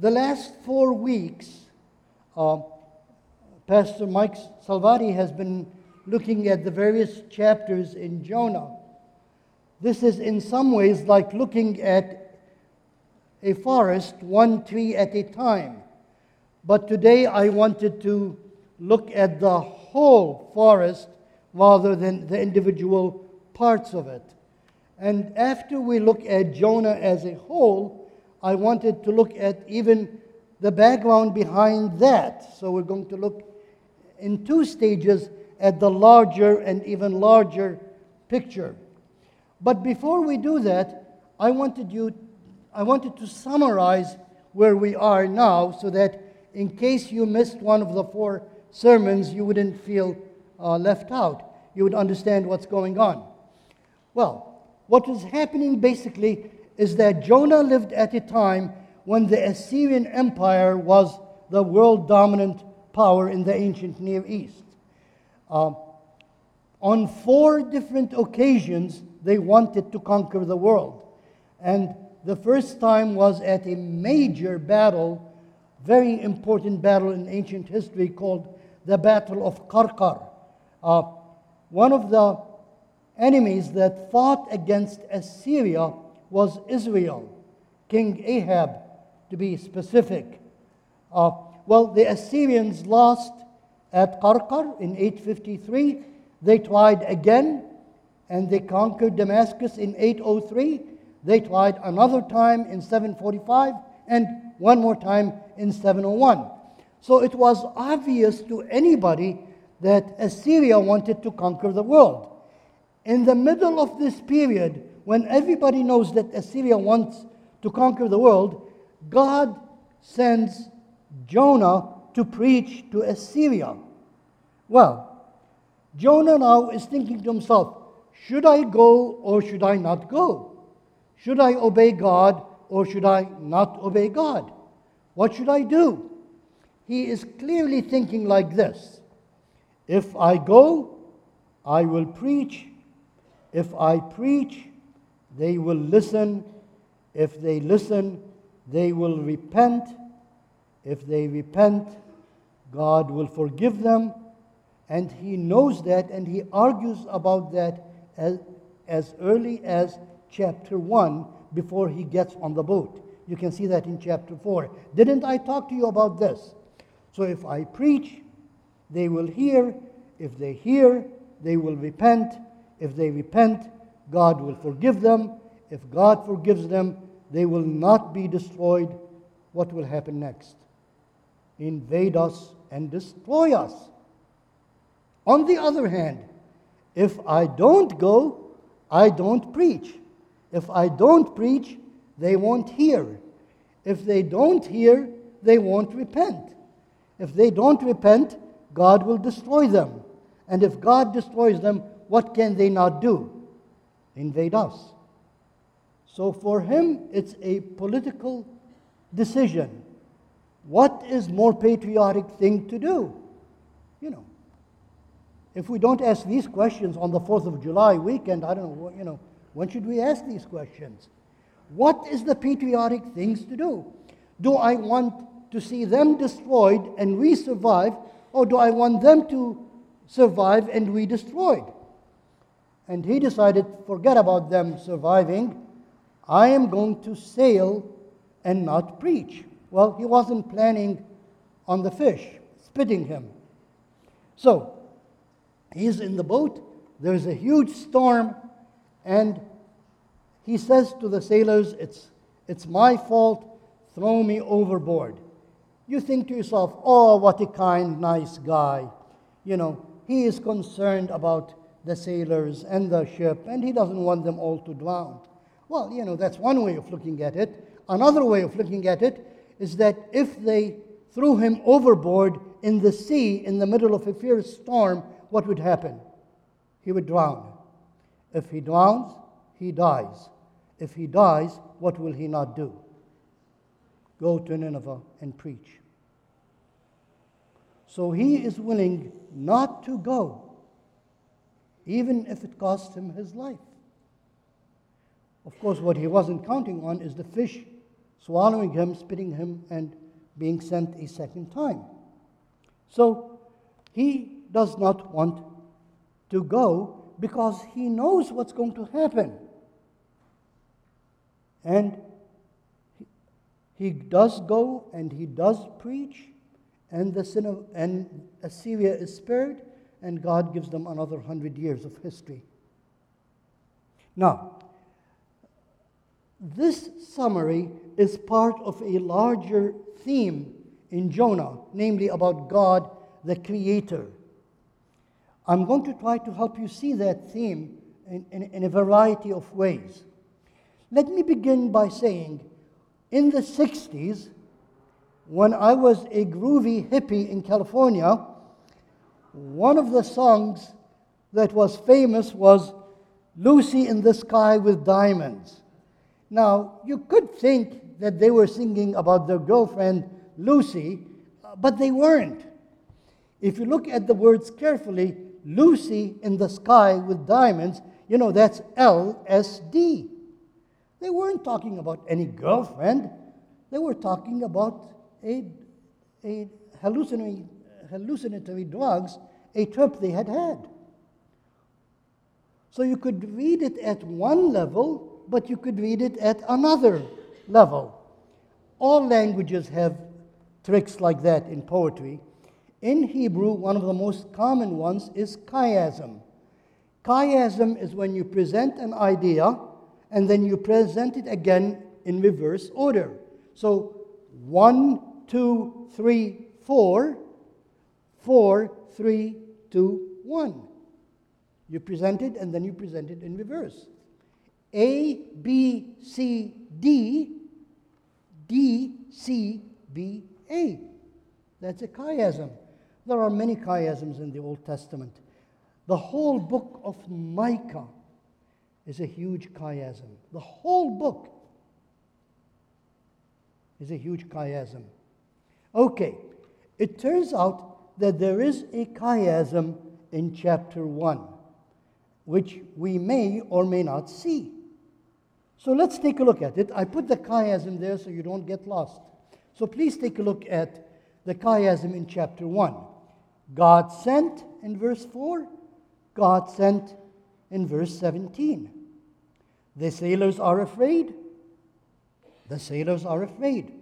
the last four weeks, uh, Pastor Mike Salvati has been looking at the various chapters in Jonah. This is in some ways like looking at a forest, one tree at a time. But today I wanted to look at the whole forest rather than the individual parts of it. And after we look at Jonah as a whole, I wanted to look at even the background behind that. So we're going to look in two stages at the larger and even larger picture. But before we do that, I wanted you I wanted to summarize where we are now so that in case you missed one of the four sermons, you wouldn't feel uh, left out. You would understand what's going on. Well, what is happening basically is that Jonah lived at a time when the Assyrian Empire was the world dominant power in the ancient Near East. Uh, on four different occasions, they wanted to conquer the world. And the first time was at a major battle, very important battle in ancient history called the Battle of Karkar. Uh, one of the enemies that fought against Assyria was Israel, King Ahab, to be specific. Uh, well, the Assyrians lost at Karkar in 853. They tried again and they conquered Damascus in 803. They tried another time in 745 and one more time in 701. So it was obvious to anybody that Assyria wanted to conquer the world. In the middle of this period, when everybody knows that Assyria wants to conquer the world, God sends Jonah to preach to Assyria. Well, Jonah now is thinking to himself, should I go or should I not go? Should I obey God or should I not obey God? What should I do? He is clearly thinking like this If I go, I will preach. If I preach, they will listen. If they listen, they will repent. If they repent, God will forgive them. And he knows that and he argues about that as, as early as chapter 1 before he gets on the boat. You can see that in chapter 4. Didn't I talk to you about this? So if I preach, they will hear. If they hear, they will repent. If they repent, God will forgive them. If God forgives them, they will not be destroyed. What will happen next? Invade us and destroy us. On the other hand, if I don't go, I don't preach. If I don't preach, they won't hear. If they don't hear, they won't repent. If they don't repent, God will destroy them. And if God destroys them, what can they not do? Invade us. So for him, it's a political decision. What is more patriotic thing to do? You know, if we don't ask these questions on the 4th of July weekend, I don't know, you know, when should we ask these questions? What is the patriotic things to do? Do I want to see them destroyed and we survive, or do I want them to survive and we destroyed? And he decided, forget about them surviving. I am going to sail and not preach. Well, he wasn't planning on the fish spitting him. So, he's in the boat. There's a huge storm. And he says to the sailors, It's, it's my fault, throw me overboard. You think to yourself, Oh, what a kind, nice guy. You know, he is concerned about the sailors and the ship, and he doesn't want them all to drown. Well, you know, that's one way of looking at it. Another way of looking at it is that if they threw him overboard in the sea in the middle of a fierce storm, what would happen? He would drown. If he drowns, he dies. If he dies, what will he not do? Go to Nineveh and preach. So he is willing not to go, even if it costs him his life. Of course, what he wasn't counting on is the fish swallowing him, spitting him, and being sent a second time. So he does not want to go because he knows what's going to happen. And he does go and he does preach, and the sin of, and Assyria is spared, and God gives them another hundred years of history. Now, this summary is part of a larger theme in Jonah, namely about God the Creator. I'm going to try to help you see that theme in, in, in, a variety of ways. Let me begin by saying in the 60s, when I was a groovy hippie in California, one of the songs that was famous was Lucy in the Sky with Diamonds. Now, you could think that they were singing about their girlfriend Lucy, but they weren't. If you look at the words carefully, Lucy in the sky with diamonds, you know, that's LSD. They weren't talking about any girlfriend. They were talking about a, a hallucinatory, hallucinatory drugs, a trip they had had. So you could read it at one level, but you could read it at another level. All languages have tricks like that in poetry. In Hebrew, one of the most common ones is chiasm. Chiasm is when you present an idea and then you present it again in reverse order. So, one, two, three, four, four, three, two, one. You present it and then you present it in reverse. A, B, C, D, D, C, B, A. That's a chiasm. There are many chiasms in the Old Testament. The whole book of Micah is a huge chiasm. The whole book is a huge chiasm. Okay, it turns out that there is a chiasm in chapter 1, which we may or may not see. So let's take a look at it. I put the chiasm there so you don't get lost. So please take a look at the chiasm in chapter 1. God sent in verse 4, God sent in verse 17. The sailors are afraid. The sailors are afraid.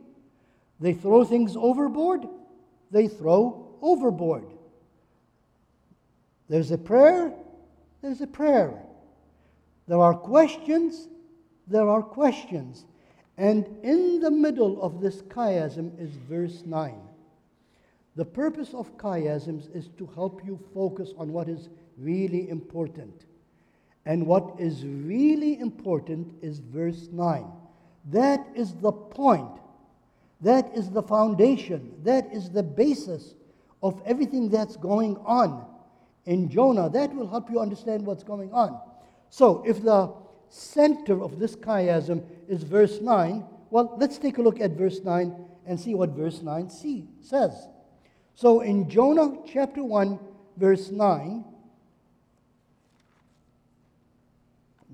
They throw things overboard. They throw overboard. There's a prayer. There's a prayer. There are questions. There are questions. And in the middle of this chiasm is verse 9. The purpose of chiasms is to help you focus on what is really important. And what is really important is verse 9. That is the point. That is the foundation. That is the basis of everything that's going on in Jonah. That will help you understand what's going on. So, if the center of this chiasm is verse 9, well, let's take a look at verse 9 and see what verse 9 see, says. So in Jonah chapter 1, verse 9,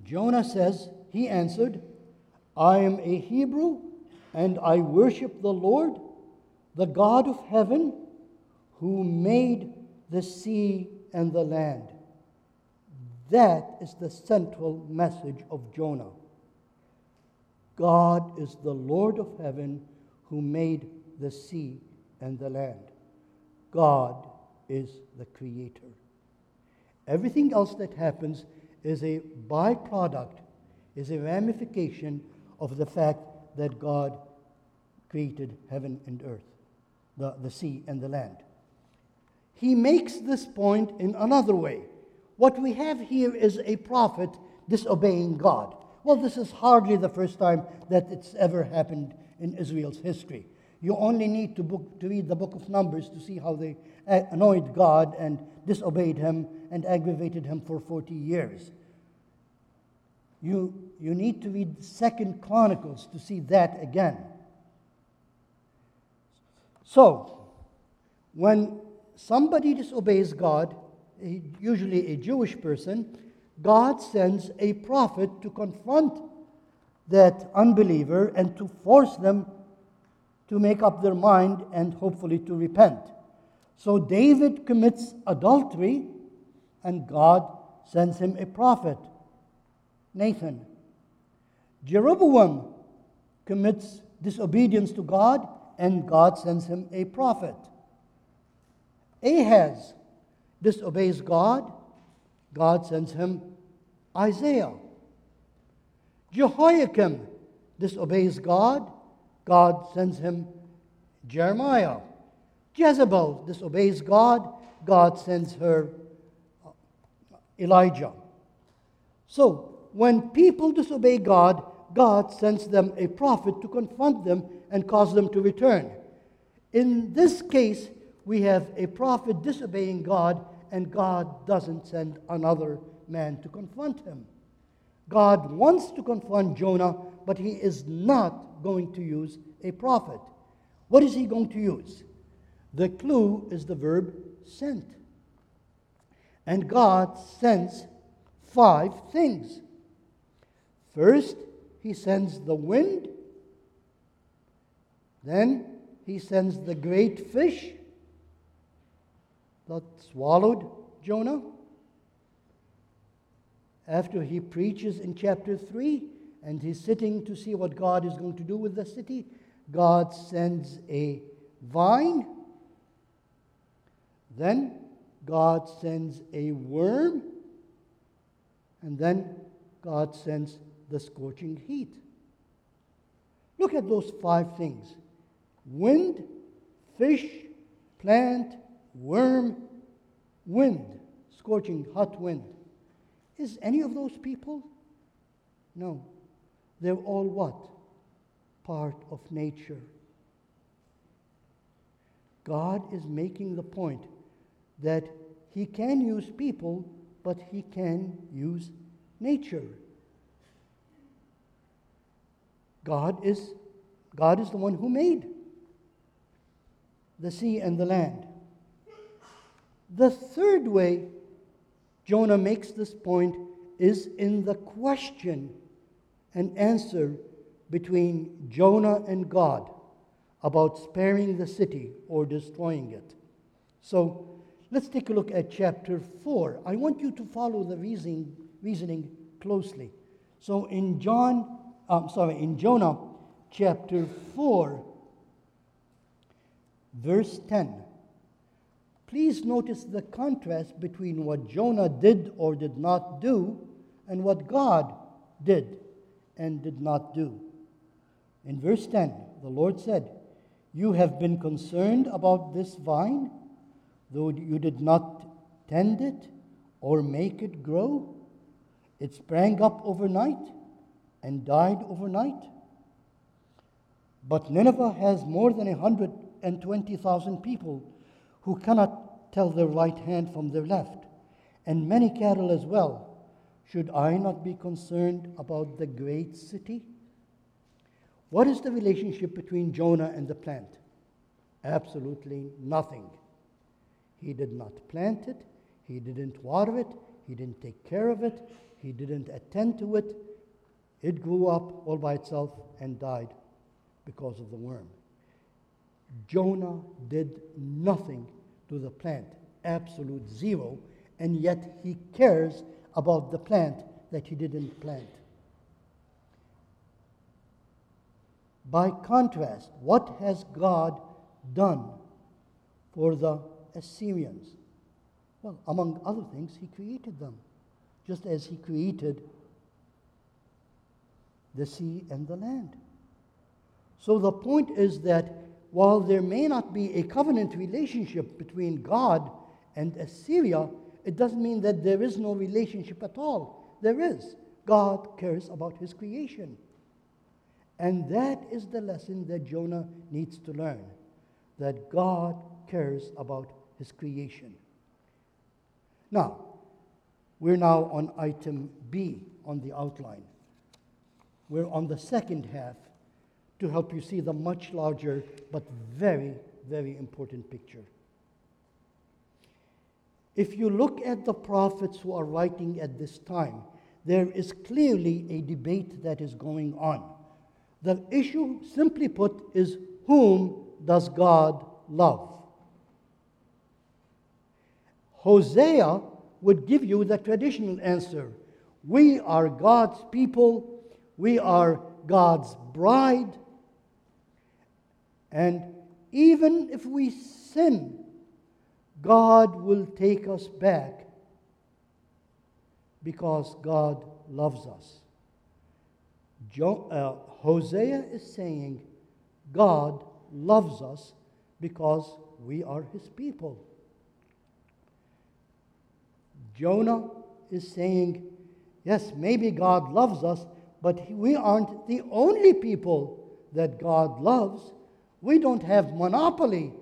Jonah says, He answered, I am a Hebrew, and I worship the Lord, the God of heaven, who made the sea and the land. That is the central message of Jonah. God is the Lord of heaven who made the sea and the land. God is the creator. Everything else that happens is a byproduct, is a ramification of the fact that God created heaven and earth, the, the sea and the land. He makes this point in another way. What we have here is a prophet disobeying God. Well, this is hardly the first time that it's ever happened in Israel's history. You only need to, book, to read the book of Numbers to see how they uh, annoyed God and disobeyed him and aggravated him for 40 years. You, you need to read Second Chronicles to see that again. So, when somebody disobeys God, usually a Jewish person, God sends a prophet to confront that unbeliever and to force them to make up their mind and hopefully to repent. So David commits adultery, and God sends him a prophet, Nathan. Jeroboam commits disobedience to God, and God sends him a prophet. Ahaz disobeys God, God sends him Isaiah. Jehoiakim disobeys God, God sends him Jeremiah. Jezebel disobeys God, God sends her uh, Elijah. So, when people disobey God, God sends them a prophet to confront them and cause them to return. In this case, we have a prophet disobeying God, and God doesn't send another man to confront him. God wants to confront Jonah, but he is not going to use a prophet. What is he going to use? The clue is the verb sent. And God sends five things. First, he sends the wind. Then, he sends the great fish that swallowed Jonah. After he preaches in chapter 3 and he's sitting to see what God is going to do with the city, God sends a vine. Then God sends a worm. And then God sends the scorching heat. Look at those five things wind, fish, plant, worm, wind, scorching hot wind. Is any of those people? No. They're all what? Part of nature. God is making the point that He can use people, but He can use nature. God is, God is the one who made the sea and the land. The third way Jonah makes this point is in the question and answer between Jonah and God about sparing the city or destroying it. So let's take a look at chapter 4. I want you to follow the reasoning, reasoning closely. So in John, um, sorry, in Jonah chapter 4, verse 10. Please notice the contrast between what Jonah did or did not do and what God did and did not do. In verse 10, the Lord said, You have been concerned about this vine, though you did not tend it or make it grow. It sprang up overnight and died overnight. But Nineveh has more than 120,000 people who cannot tell their right hand from their left, and many cattle as well. Should I not be concerned about the great city? What is the relationship between Jonah and the plant? Absolutely nothing. He did not plant it, he didn't water it, he didn't take care of it, he didn't attend to it. It grew up all by itself and died because of the worm. Jonah did nothing to the plant, absolute zero, and yet he cares about the plant that he didn't plant. By contrast, what has God done for the Assyrians? Well, among other things, he created them, just as he created the sea and the land. So the point is that while there may not be a covenant relationship between God and Assyria, it doesn't mean that there is no relationship at all. There is. God cares about his creation. And that is the lesson that Jonah needs to learn that God cares about his creation. Now, we're now on item B on the outline. We're on the second half to help you see the much larger but very, very important picture. If you look at the prophets who are writing at this time, there is clearly a debate that is going on. The issue, simply put, is whom does God love? Hosea would give you the traditional answer We are God's people, we are God's bride, and even if we sin, God will take us back because God loves us. Jo- uh, Hosea is saying God loves us because we are his people. Jonah is saying, yes, maybe God loves us, but we aren't the only people that God loves. We don't have monopoly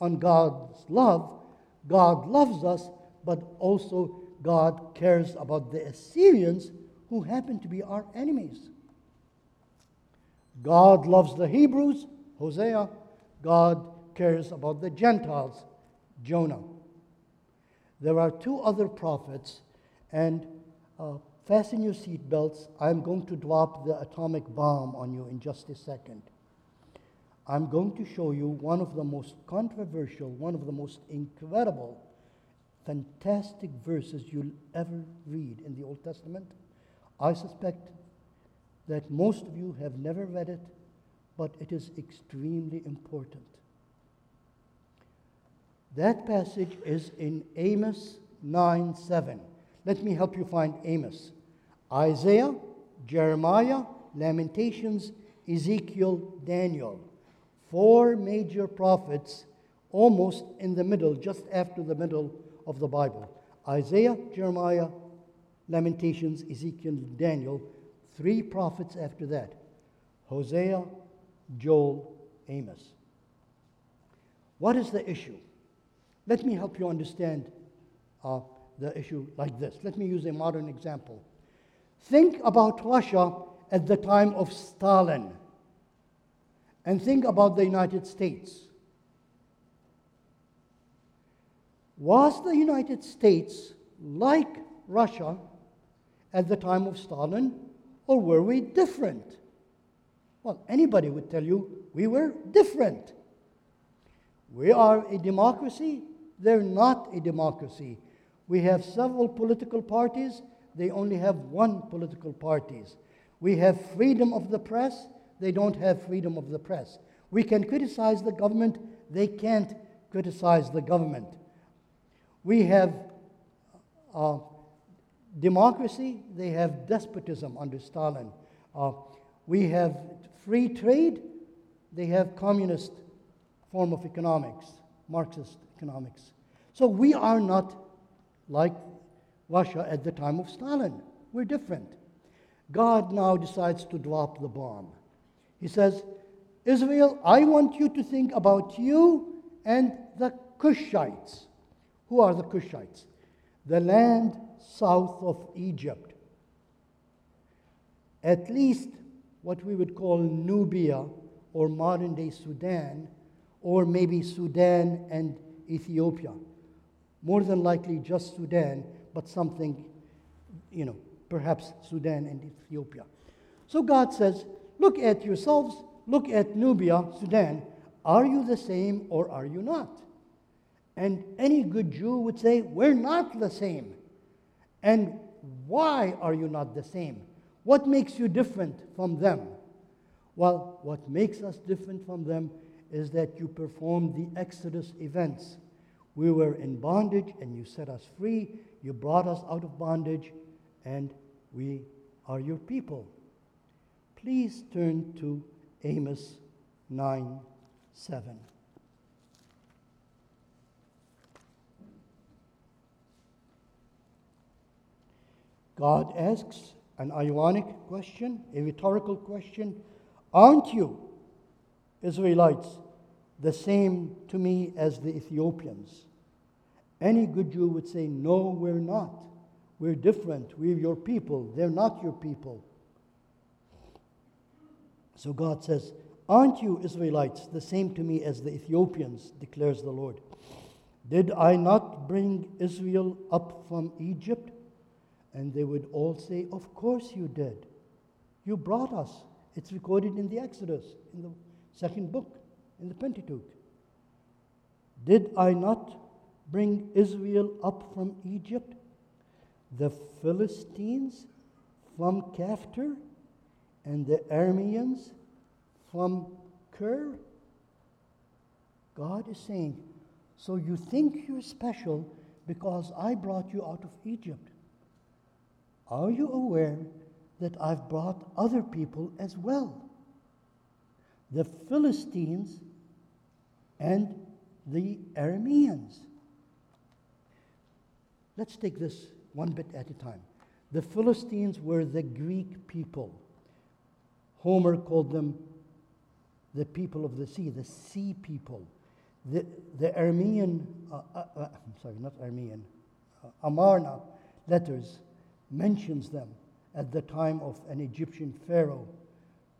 on God's love. God loves us, but also God cares about the Assyrians who happen to be our enemies. God loves the Hebrews, Hosea. God cares about the Gentiles, Jonah. There are two other prophets, and uh, fasten your seatbelts. I'm going to drop the atomic bomb on you in just a second. I'm going to show you one of the most controversial, one of the most incredible, fantastic verses you'll ever read in the Old Testament. I suspect that most of you have never read it, but it is extremely important. That passage is in Amos 9 7. Let me help you find Amos. Isaiah, Jeremiah, Lamentations, Ezekiel, Daniel four major prophets almost in the middle, just after the middle of the Bible Isaiah, Jeremiah, Lamentations, Ezekiel, Daniel, three prophets after that Hosea, Joel, Amos. What is the issue? Let me help you understand uh, the issue like this. Let me use a modern example. Think about Russia at the time of Stalin and think about the United States. Was the United States like Russia at the time of Stalin, or were we different? Well, anybody would tell you we were different. We are a democracy, they're not a democracy. We have several political parties, they only have one political parties. We have freedom of the press, they don't have freedom of the press. We can criticize the government, they can't criticize the government. We have uh, democracy, they have despotism under Stalin. Uh, we have free trade, they have communist form of economics, Marxist economics. So we are not like Russia at the time of Stalin. We're different. God now decides to drop the bomb. He says, Israel, I want you to think about you and the Cushites. Who are the Cushites? The land south of Egypt. At least what we would call Nubia or modern day Sudan, or maybe Sudan and Ethiopia. More than likely just Sudan, but something, you know, perhaps Sudan and Ethiopia. So God says, Look at yourselves, look at Nubia, Sudan. Are you the same or are you not? And any good Jew would say, We're not the same. And why are you not the same? What makes you different from them? Well, what makes us different from them is that you performed the Exodus events. We were in bondage and you set us free. You brought us out of bondage, and we are your people. Please turn to Amos 9 7. God asks an ironic question, a rhetorical question Aren't you, Israelites, the same to me as the Ethiopians? Any good Jew would say, No, we're not. We're different. We're your people. They're not your people. So God says, Aren't you, Israelites, the same to me as the Ethiopians, declares the Lord? Did I not bring Israel up from Egypt? And they would all say, Of course you did. You brought us. It's recorded in the Exodus, in the second book, in the Pentateuch. Did I not bring Israel up from Egypt? The Philistines from Caphtor, and the Arameans from Kir? God is saying, So you think you're special because I brought you out of Egypt. Are you aware that I've brought other people as well? The Philistines and the Arameans. Let's take this one bit at a time. The Philistines were the Greek people. Homer called them the people of the sea, the sea people. The, the Aramean, uh, uh, uh, I'm sorry, not Aramean, uh, Amarna letters mentions them at the time of an Egyptian pharaoh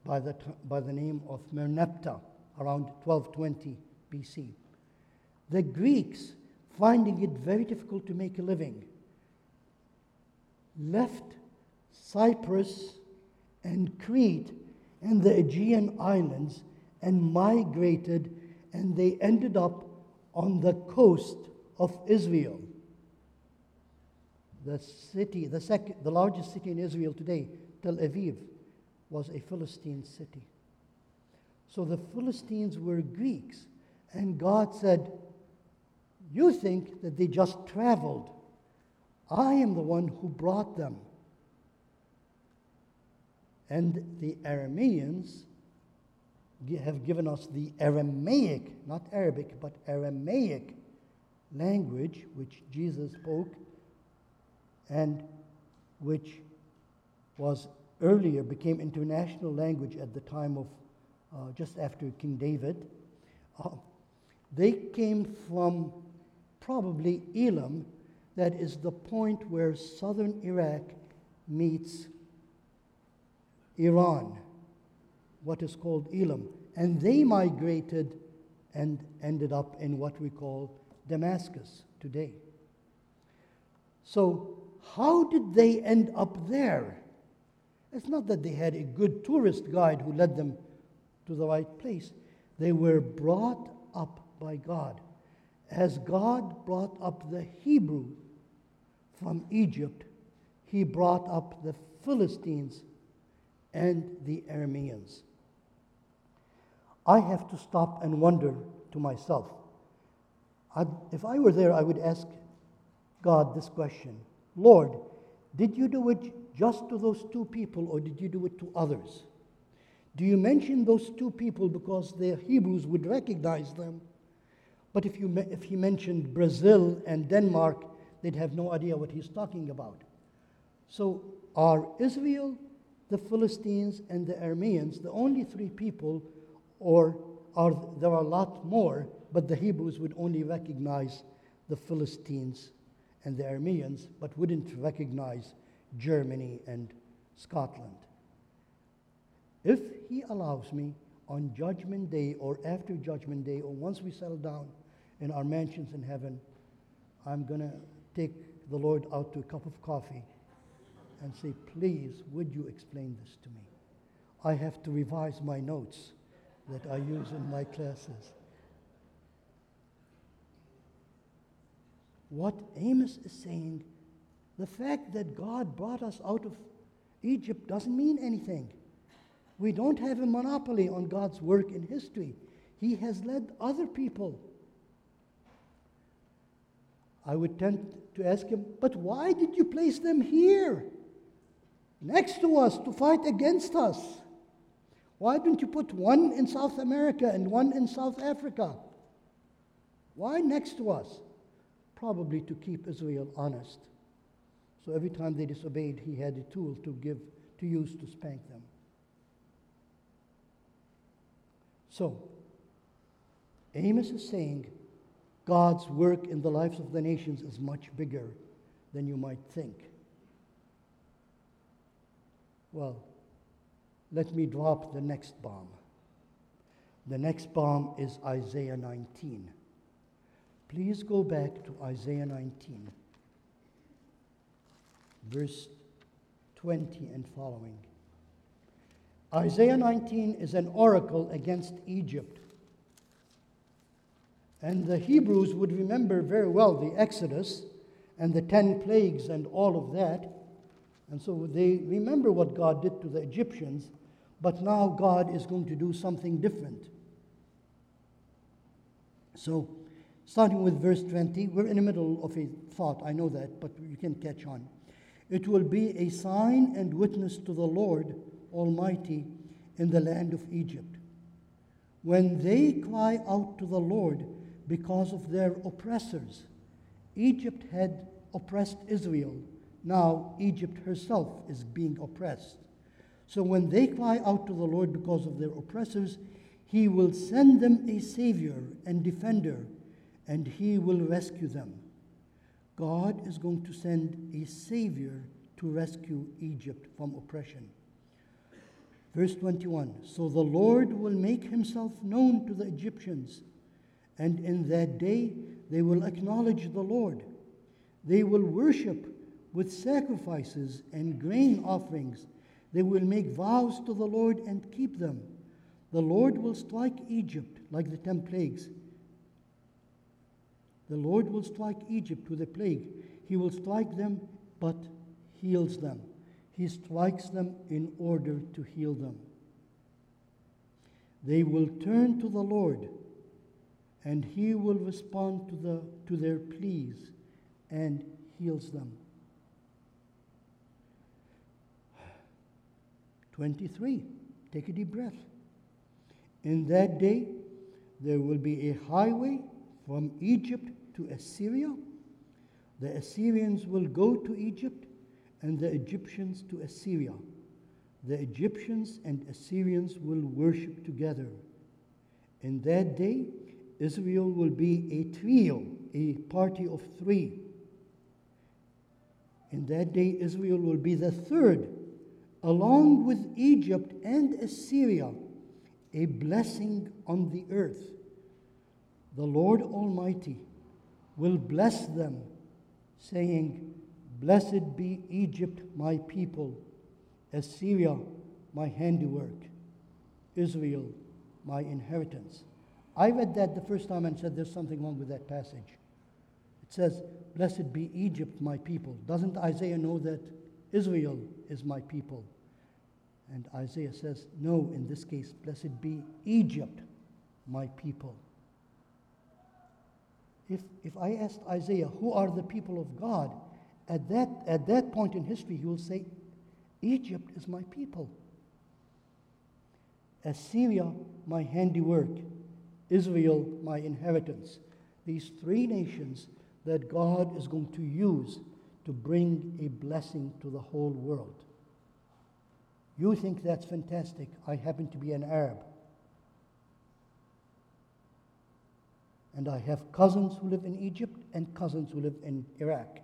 by the, t- by the name of Merneptah around 1220 BC. The Greeks, finding it very difficult to make a living, left Cyprus and Crete and the Aegean islands and migrated, and they ended up on the coast of Israel. The city, the, second, the largest city in Israel today, Tel Aviv, was a Philistine city. So the Philistines were Greeks, and God said, You think that they just traveled. I am the one who brought them. And the Arameans have given us the Aramaic, not Arabic, but Aramaic language which Jesus spoke and which was earlier became international language at the time of uh, just after King David. Uh, they came from probably Elam, that is the point where southern Iraq meets Iran, what is called Elam. And they migrated and ended up in what we call Damascus today. So, how did they end up there? It's not that they had a good tourist guide who led them to the right place. They were brought up by God. As God brought up the Hebrew from Egypt, he brought up the Philistines and the Arameans. I have to stop and wonder to myself. I'd, if I were there, I would ask God this question Lord, did you do it just to those two people or did you do it to others? Do you mention those two people because the Hebrews would recognize them? But if, you, if he mentioned Brazil and Denmark, they'd have no idea what he's talking about. So, are Israel, the Philistines, and the Arameans the only three people, or are there are a lot more, but the Hebrews would only recognize the Philistines and the Arameans, but wouldn't recognize Germany and Scotland? If he allows me on Judgment Day or after Judgment Day, or once we settle down in our mansions in heaven, I'm going to take the Lord out to a cup of coffee and say, Please, would you explain this to me? I have to revise my notes that I use in my classes. What Amos is saying, the fact that God brought us out of Egypt doesn't mean anything. We don't have a monopoly on God's work in history. He has led other people. I would tend to ask him, but why did you place them here? Next to us to fight against us. Why don't you put one in South America and one in South Africa? Why next to us? Probably to keep Israel honest. So every time they disobeyed, he had a tool to give to use to spank them. So, Amos is saying God's work in the lives of the nations is much bigger than you might think. Well, let me drop the next bomb. The next bomb is Isaiah 19. Please go back to Isaiah 19. verse 20 and following. Isaiah 19 is an oracle against Egypt. And the Hebrews would remember very well the Exodus and the ten plagues and all of that. And so they remember what God did to the Egyptians, but now God is going to do something different. So, starting with verse 20, we're in the middle of a thought, I know that, but you can catch on. It will be a sign and witness to the Lord Almighty in the land of Egypt. When they cry out to the Lord because of their oppressors, Egypt had oppressed Israel. Now Egypt herself is being oppressed. So when they cry out to the Lord because of their oppressors, he will send them a savior and defender, and he will rescue them. God is going to send a savior to rescue Egypt from oppression. Verse 21 So the Lord will make himself known to the Egyptians, and in that day they will acknowledge the Lord. They will worship with sacrifices and grain offerings. They will make vows to the Lord and keep them. The Lord will strike Egypt like the ten plagues. The Lord will strike Egypt with a plague. He will strike them, but heals them. He strikes them in order to heal them. They will turn to the Lord, and He will respond to, the, to their pleas and heals them. 23. Take a deep breath. In that day, there will be a highway from Egypt to Assyria. The Assyrians will go to Egypt, and the Egyptians to Assyria. The Egyptians and Assyrians will worship together. In that day, Israel will be a trio, a party of three. In that day, Israel will be the third, along with Egypt and Assyria, a blessing on the earth. The Lord Almighty will bless them, saying, Blessed be Egypt, my people, Assyria, my handiwork, Israel, my inheritance. I read that the first time and said there's something wrong with that passage. It says, Blessed be Egypt, my people. Doesn't Isaiah know that Israel is my people? And Isaiah says, No, in this case, blessed be Egypt, my people. If, if I asked Isaiah, Who are the people of God? At that, at that point in history, he will say, Egypt is my people. Assyria, my handiwork. Israel, my inheritance. These three nations that God is going to use to bring a blessing to the whole world. You think that's fantastic. I happen to be an Arab. And I have cousins who live in Egypt and cousins who live in Iraq.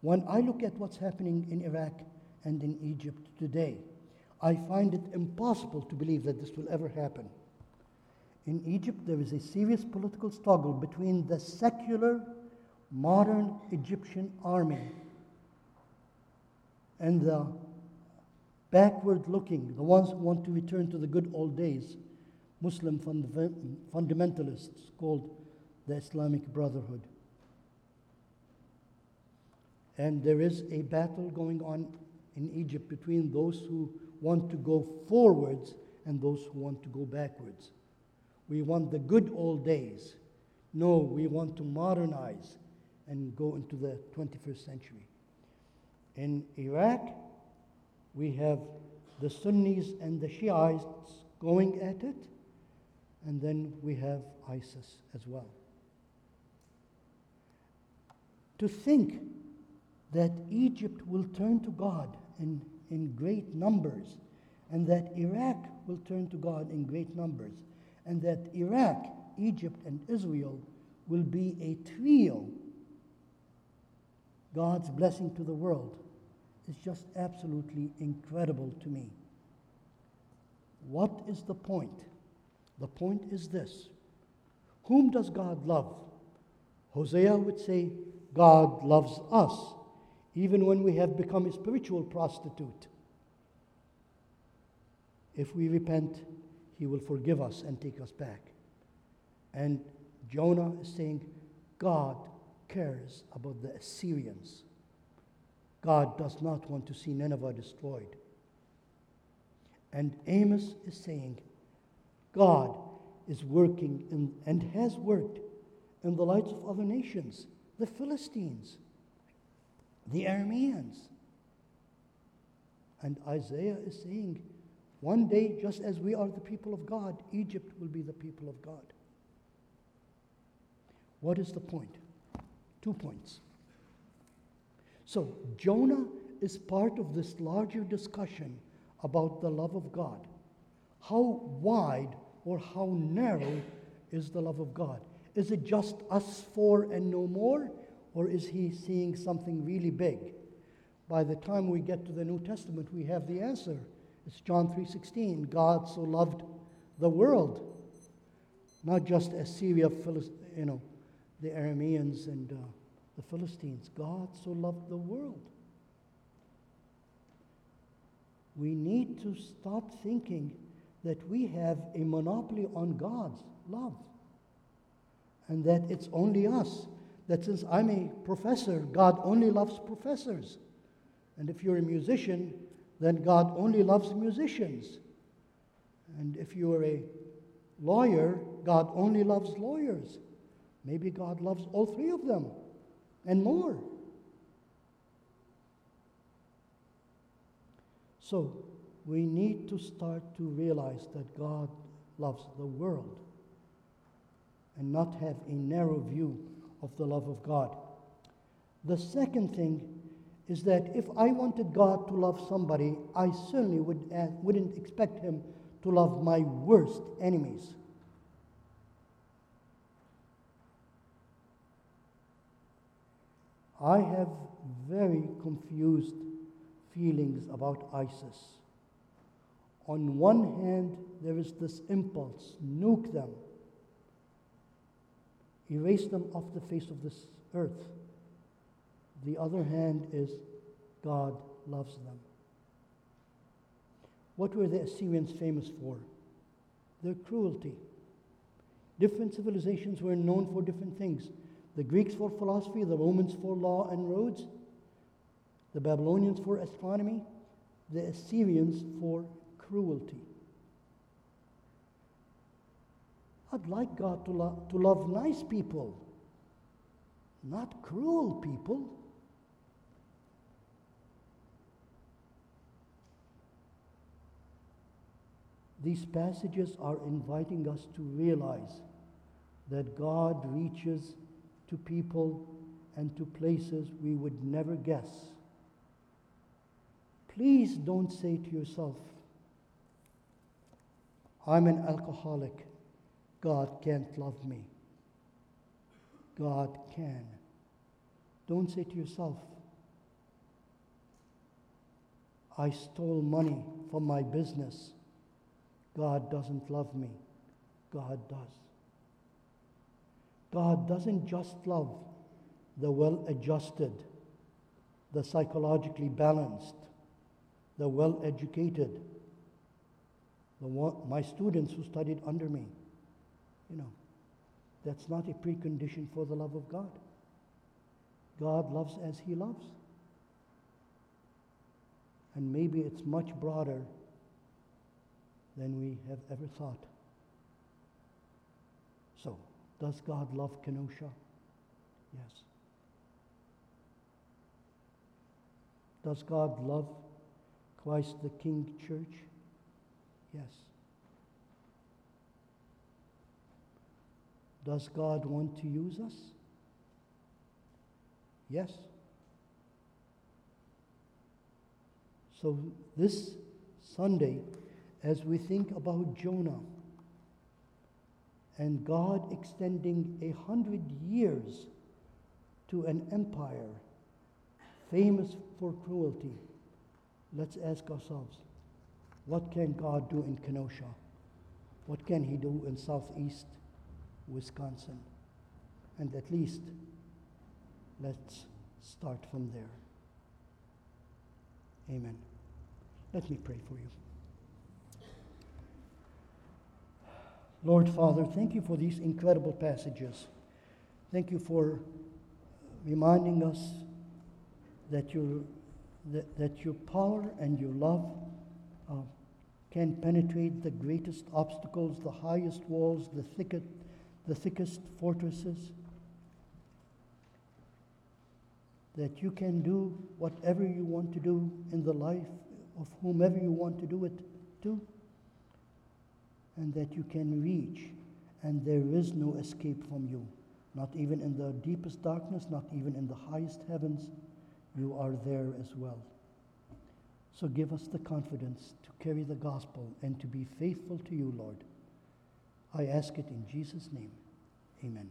When I look at what's happening in Iraq and in Egypt today, I find it impossible to believe that this will ever happen. In Egypt, there is a serious political struggle between the secular, modern Egyptian army and the backward looking, the ones who want to return to the good old days, Muslim fundamentalists called the Islamic Brotherhood. And there is a battle going on in Egypt between those who want to go forwards and those who want to go backwards. We want the good old days. No, we want to modernize and go into the 21st century. In Iraq, we have the Sunnis and the Shiites going at it, and then we have ISIS as well. To think that Egypt will turn to God in, in great numbers, and that Iraq will turn to God in great numbers, and that Iraq, Egypt, and Israel will be a trio, God's blessing to the world, is just absolutely incredible to me. What is the point? The point is this Whom does God love? Hosea would say, God loves us even when we have become a spiritual prostitute. If we repent, he will forgive us and take us back. And Jonah is saying, God cares about the Assyrians. God does not want to see Nineveh destroyed. And Amos is saying, God is working in, and has worked in the lives of other nations, the Philistines, the Arameans. And Isaiah is saying, one day, just as we are the people of God, Egypt will be the people of God. What is the point? Two points. So, Jonah is part of this larger discussion about the love of God. How wide or how narrow is the love of God? Is it just us four and no more? Or is he seeing something really big? By the time we get to the New Testament, we have the answer. It's John 3:16. God so loved the world, not just Assyria, you know, the Arameans and uh, the Philistines. God so loved the world. We need to stop thinking that we have a monopoly on God's love and that it's only us. That since I'm a professor, God only loves professors. And if you're a musician, then God only loves musicians. And if you're a lawyer, God only loves lawyers. Maybe God loves all three of them and more. So we need to start to realize that God loves the world and not have a narrow view of the love of God. The second thing is that if I wanted God to love somebody, I certainly would, uh, wouldn't expect Him to love my worst enemies. I have very confused feelings about ISIS. On one hand, there is this impulse nuke them, erase them off the face of this earth. The other hand is God loves them. What were the Assyrians famous for? Their cruelty. Different civilizations were known for different things. The Greeks for philosophy, the Romans for law and roads, the Babylonians for astronomy, the Assyrians for cruelty. I'd like God to, lo- to love nice people, not cruel people. These passages are inviting us to realize that God reaches to people and to places we would never guess. Please don't say to yourself, I'm an alcoholic. God can't love me. God can. Don't say to yourself, I stole money from my business. God doesn't love me. God does. God doesn't just love the well adjusted, the psychologically balanced, the well educated, my students who studied under me. You know, that's not a precondition for the love of God. God loves as He loves. And maybe it's much broader than we have ever thought. Does God love Kenosha? Yes. Does God love Christ the King Church? Yes. Does God want to use us? Yes. So, this Sunday, as we think about Jonah and God extending a hundred years to an empire famous for cruelty, let's ask ourselves what can God do in Kenosha? What can He do in southeast Wisconsin? And at least let's start from there. Amen. Let me pray for you. Lord Father, thank you for these incredible passages. Thank you for reminding us that your, that, that your power and your love uh, can penetrate the greatest obstacles, the highest walls, the, thicket, the thickest fortresses. That you can do whatever you want to do in the life of whomever you want to do it to and that you can reach, and there is no escape from you. Not even in the deepest darkness, not even in the highest heavens, you are there as well. So give us the confidence to carry the gospel and to be faithful to you, Lord. I ask it in Jesus' name. Amen.